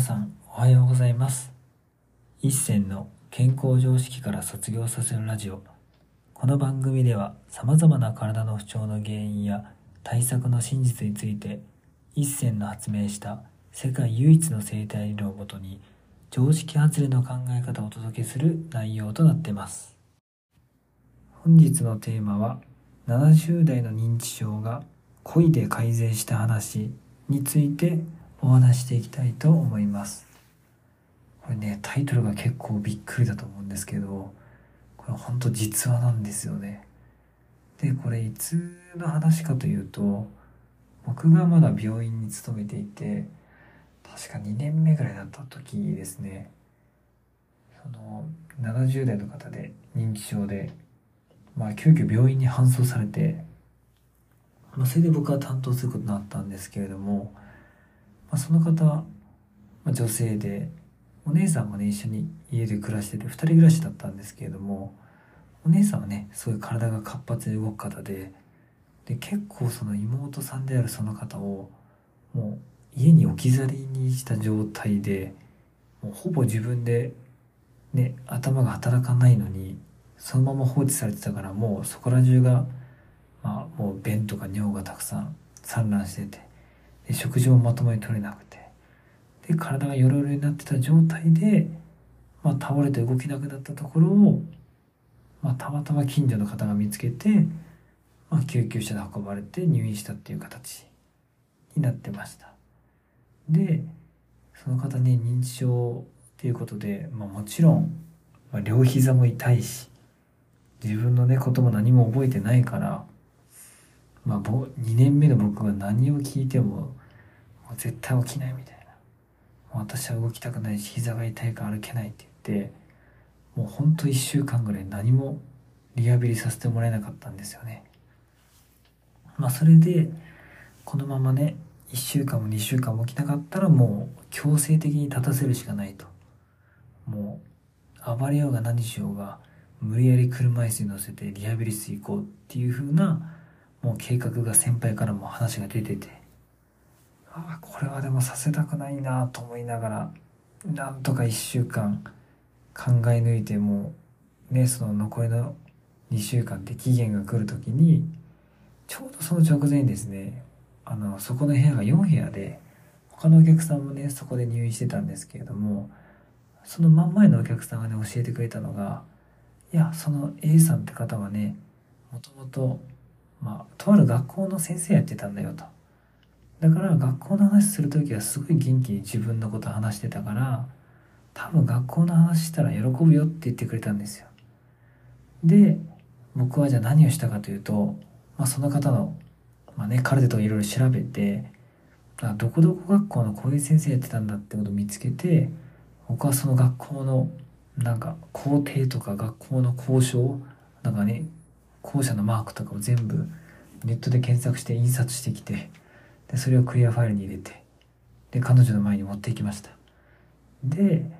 さんおはようございます。一銭の健康常識から卒業させるラジオ。この番組では様々な体の不調の原因や対策の真実について一銭の発明した世界唯一の生態理論をもとに常識外れの考え方をお届けする内容となってます。本日のテーマは70代の認知症が恋で改善した話についてお話していきたいと思います。これねタイトルが結構びっくりだと思うんですけどこれほんと実話なんですよね。でこれいつの話かというと僕がまだ病院に勤めていて確か2年目ぐらいだった時ですね。その70代の方で認知症でまあ急遽病院に搬送されて、まあ、それで僕は担当することになったんですけれどもあ、その方、まあ、女性でお姉さんもね一緒に家で暮らしてて2人暮らしだったんですけれどもお姉さんはねすごい体が活発で動く方でで結構その妹さんであるその方をもう家に置き去りにした状態でもうほぼ自分でね頭が働かないのにそのまま放置されてたからもうそこら中がまあもう便とか尿がたくさん散乱してて食事もまともに取れなくて。で体がヨロヨロになってた状態で、まあ、倒れて動けなくなったところを、まあ、たまたま近所の方が見つけて、まあ、救急車で運ばれて入院したっていう形になってました。でその方ね認知症っていうことで、まあ、もちろん、まあ、両膝も痛いし自分のねことも何も覚えてないからまあ、2年目の僕が何を聞いてももう絶対起きないみたいな。私は動きたくないし膝が痛いから歩けないって言ってもうほんと1週間ぐらい何もリハビリさせてもらえなかったんですよね。まあそれでこのままね1週間も2週間も起きなかったらもう強制的に立たせるしかないと。もう暴れようが何しようが無理やり車椅子に乗せてリハビリ室行こうっていう風なもう計画が先輩からも話が出てて。あこれはでもさせたくないなと思いながらなんとか1週間考え抜いてもうねその残りの2週間で期限が来る時にちょうどその直前にですねあのそこの部屋が4部屋で他のお客さんもねそこで入院してたんですけれどもその真ん前のお客さんがね教えてくれたのがいやその A さんって方はねもともとま、とある学校の先生やってたんだよと。だから学校の話する時はすごい元気に自分のこと話してたから多分学校の話したら喜ぶよって言ってくれたんですよ。で僕はじゃあ何をしたかというと、まあ、その方の、まあね、カルテとかいろいろ調べてどこどこ学校のこういう先生やってたんだってことを見つけて僕はその学校のなんか校庭とか学校の交渉なんかね校舎のマークとかを全部ネットで検索して印刷してきてでそれをクリアファイルに入れてで彼女の前に持っていきました。で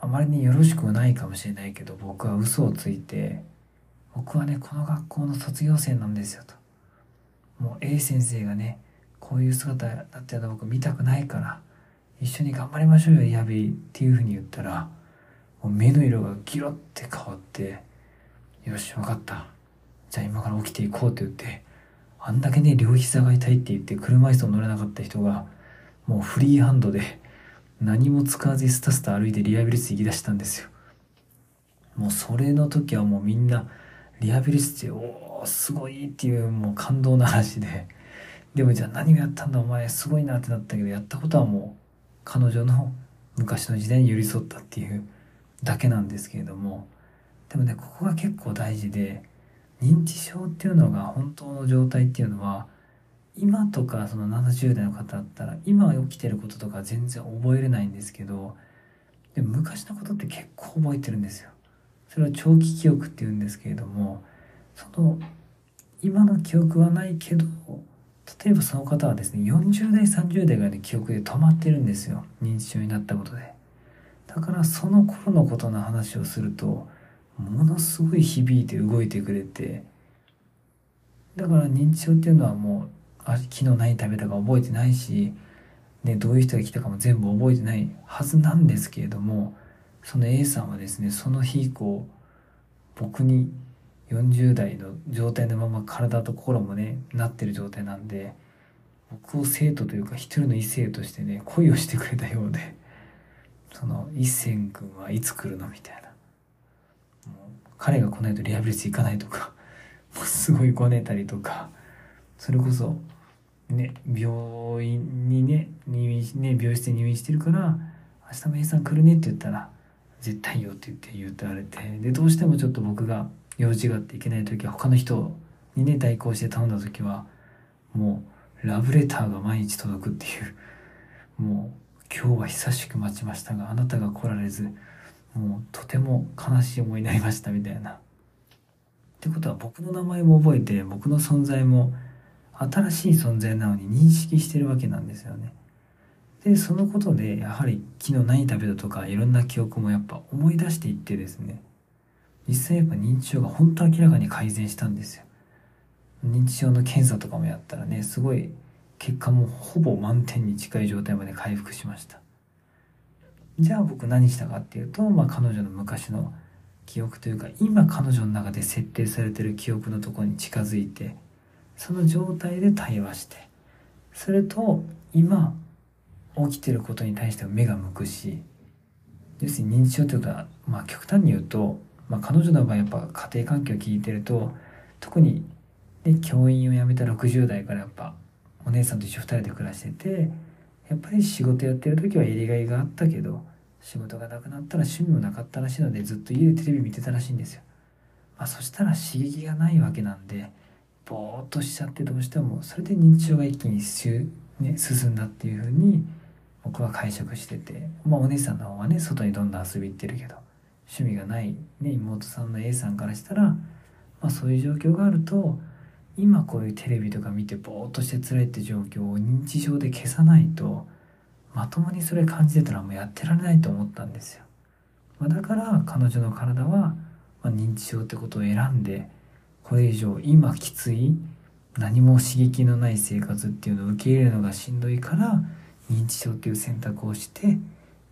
あまりによろしくはないかもしれないけど僕は嘘をついて僕はねこの学校の卒業生なんですよと。もう A 先生がねこういう姿だっての僕見たくないから一緒に頑張りましょうよリハビリっていうふうに言ったらもう目の色がギロって変わってよし分かった。じゃあ今から起きていこうって言って、あんだけね、両膝が痛いって言って車椅子を乗れなかった人が、もうフリーハンドで何も使わずスタスタ歩いてリハビリ室行き出したんですよ。もうそれの時はもうみんな、リハビリ室で、おー、すごいっていうもう感動の話で、でもじゃあ何をやったんだお前すごいなってなったけど、やったことはもう彼女の昔の時代に寄り添ったっていうだけなんですけれども、でもね、ここが結構大事で、認知症っていうのが本当の状態っていうのは今とかその70代の方だったら今起きてることとか全然覚えれないんですけどでも昔のことって結構覚えてるんですよ。それは長期記憶っていうんですけれどもその今の記憶はないけど例えばその方はですね40代30代ぐらいの記憶で止まってるんですよ認知症になったことで。だからその頃のことの話をするとものすごい響いて動いてくれてだから認知症っていうのはもうあ昨日何食べたか覚えてないしね、どういう人が来たかも全部覚えてないはずなんですけれどもその A さんはですねその日以降僕に40代の状態のまま体と心もねなってる状態なんで僕を生徒というか一人の異性としてね恋をしてくれたようでその一線君はいつ来るのみたいな。彼が来ないとリハビリ室行かないとか もうすごいごねたりとかそれこそね病院にね入院ね病室に入院してるから「明日も A さん来るね」って言ったら「絶対よ」って言って言ってられてでどうしてもちょっと僕が用事があっていけない時は他の人にね代行して頼んだ時はもうラブレターが毎日届くっていうもう今日は久しく待ちましたがあなたが来られずもうとても悲しい思いになりましたみたいな。ってことは僕の名前も覚えて僕の存在も新しい存在なのに認識してるわけなんですよね。でそのことでやはり昨日何食べたとかいろんな記憶もやっぱ思い出していってですね実際やっぱ認知症が本当明らかに改善したんですよ認知症の検査とかもやったらねすごい結果もほぼ満点に近い状態まで回復しましたじゃあ僕何したかっていうと、まあ、彼女の昔の記憶というか今彼女の中で設定されてる記憶のとこに近づいてその状態で対話してそれと今起きてることに対しては目が向くし要するに認知症というか、まあ、極端に言うとまあ、彼女の場合やっぱ家庭環境を聞いてると特に、ね、教員を辞めた60代からやっぱお姉さんと一緒2人で暮らしててやっぱり仕事やってる時はやりがいがあったけど仕事がなくなったら趣味もなかったらしいのでずっと家でテレビ見てたらしいんですよ。まあ、そしたら刺激がないわけなんでぼーっとしちゃってどうしてもそれで認知症が一気にね、進んだっていうふうに僕は解釈してて、まあ、お姉さんの方はね外にどんどん遊び行ってるけど趣味がない、ね、妹さんの A さんからしたら、まあ、そういう状況があると今こういうテレビとか見てぼーっとして辛いって状況を認知症で消さないとまともにそれ感じてたらもうやってられないと思ったんですよ。まあ、だから彼女の体は、まあ、認知症ってことを選んでこれ以上今きつい何も刺激のない生活っていうのを受け入れるのがしんどいから認知症っていう選択をして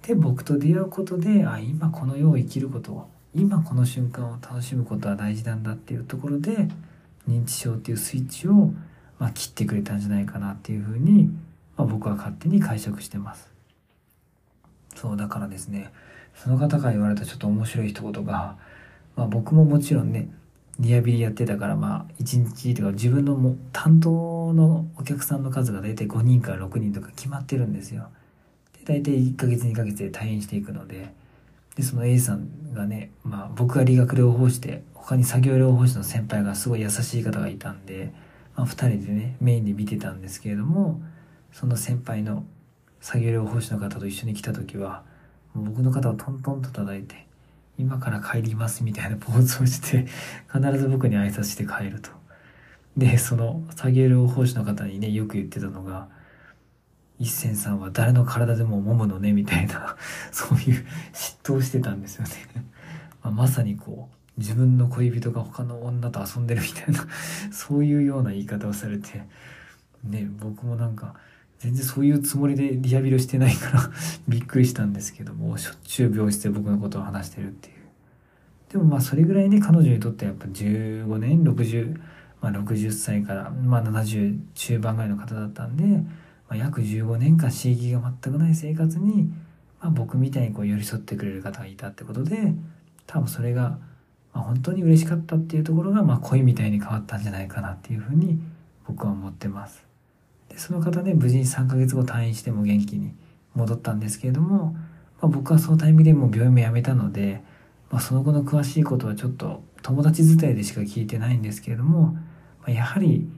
で僕と出会うことであ今この世を生きることを今この瞬間を楽しむことは大事なんだっていうところで認知症っていうスイッチを、まあ、切ってくれたんじゃないかなっていうふうに、まあ、僕は勝手に解釈してます。そうだからですねその方から言われたちょっと面白い一言が、まあ、僕ももちろんねリハビリやってたからまあ1日とか自分のも担当のお客さんの数が大体5人から6人とか決まってるんですよ。で大体1ヶ月2ヶ月で退院していくのででその A さんがね、まあ、僕が理学療法士で他に作業療法士の先輩がすごい優しい方がいたんで、まあ、2人でねメインで見てたんですけれどもその先輩の作業療法士の方と一緒に来た時は僕の肩をトントンと叩いて「今から帰ります」みたいなポーズをして必ず僕に挨拶して帰ると。でその作業療法士の方にねよく言ってたのが一銭さんは誰の体でも揉むのねみたいな そういう嫉妬をしてたんですよねまあ、まさにこう自分の恋人が他の女と遊んでるみたいなそういうような言い方をされてね僕もなんか全然そういうつもりでリハビリをしてないから びっくりしたんですけどもしょっちゅう病室で僕のことを話してるっていうでもまあそれぐらいね彼女にとってはやっぱ15年60まあ60歳からまあ70中盤ぐらいの方だったんでまあ、約15年間刺激が全くない生活に、まあ、僕みたいにこう寄り添ってくれる方がいたってことで多分それが、まあ、本当に嬉しかったっていうところが、まあ、恋みたいに変わったんじゃないかなっていうふうに僕は思ってます。でその方ね無事に3ヶ月後退院しても元気に戻ったんですけれども、まあ、僕はそのタイミングでもう病院も辞めたので、まあ、その後の詳しいことはちょっと友達伝いでしか聞いてないんですけれども、まあ、やはり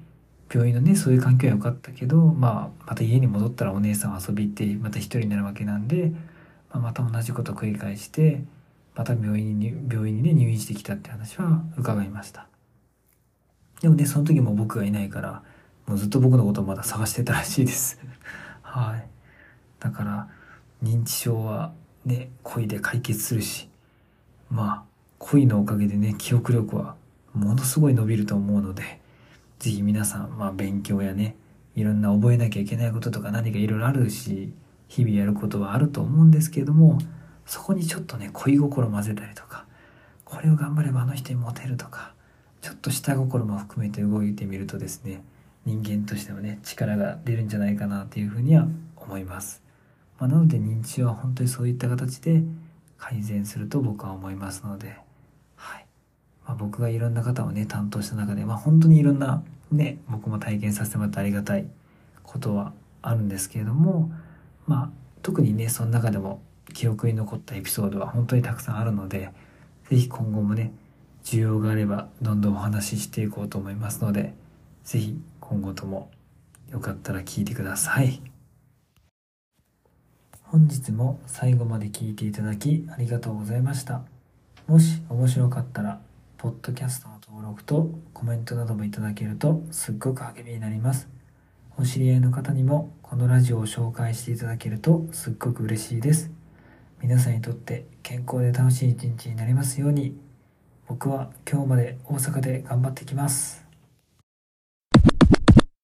病院のねそういう環境は良かったけど、まあ、また家に戻ったらお姉さん遊び行ってまた一人になるわけなんで、まあ、また同じことを繰り返してまた病院に病院にね入院してきたって話は伺いました。でもねその時も僕がいないからもうずっと僕のことをまだ探してたらしいです。はい。だから認知症はね恋で解決するしまあ恋のおかげでね記憶力はものすごい伸びると思うので是非皆さん、まあ、勉強やねいろんな覚えなきゃいけないこととか何かいろいろあるし日々やることはあると思うんですけれどもそこにちょっとね恋心混ぜたりとかこれを頑張ればあの人にモテるとかちょっと下心も含めて動いてみるとですね人間としてもね力が出るんじゃないかなというふうには思います、まあ、なので認知症は本当にそういった形で改善すると僕は思いますので、はい。まあ、僕がいろんな方をね担当した中で、まあ、本当にいろんなね僕も体験させてもらってありがたいことはあるんですけれどもまあ特にねその中でも記憶に残ったエピソードは本当にたくさんあるので是非今後もね需要があればどんどんお話ししていこうと思いますので是非今後ともよかったら聞いてください。本日も最後まで聞いていただきありがとうございました。もし面白かったら、ポッドキャストの登録とコメントなどもいただけるとすっごく励みになります。お知り合いの方にもこのラジオを紹介していただけるとすっごく嬉しいです。皆さんにとって健康で楽しい一日になりますように、僕は今日まで大阪で頑張ってきます。